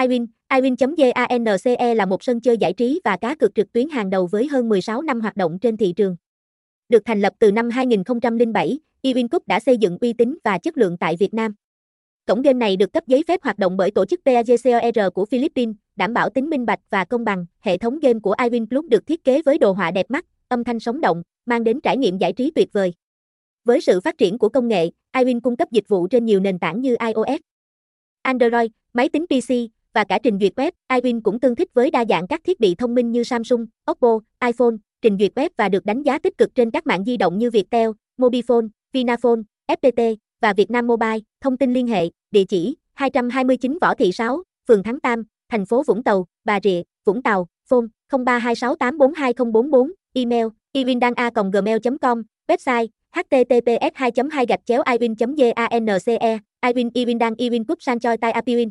iWin, iWin.jance là một sân chơi giải trí và cá cược trực tuyến hàng đầu với hơn 16 năm hoạt động trên thị trường. Được thành lập từ năm 2007, iWin Cup đã xây dựng uy tín và chất lượng tại Việt Nam. Cổng game này được cấp giấy phép hoạt động bởi tổ chức PAGCOR của Philippines, đảm bảo tính minh bạch và công bằng. Hệ thống game của iWin Plus được thiết kế với đồ họa đẹp mắt, âm thanh sống động, mang đến trải nghiệm giải trí tuyệt vời. Với sự phát triển của công nghệ, iWin cung cấp dịch vụ trên nhiều nền tảng như iOS, Android, máy tính PC và cả trình duyệt web. iWin cũng tương thích với đa dạng các thiết bị thông minh như Samsung, Oppo, iPhone, trình duyệt web và được đánh giá tích cực trên các mạng di động như Viettel, Mobifone, Vinaphone, FPT và Vietnam Mobile. Thông tin liên hệ, địa chỉ 229 Võ Thị 6, phường Thắng Tam, thành phố Vũng Tàu, Bà Rịa, Vũng Tàu, phone 0326842044, email ivindana.gmail.com, website https 2 2 gạch chéo ivin vance ivin ivin đang iwin cup san choi tai apiwin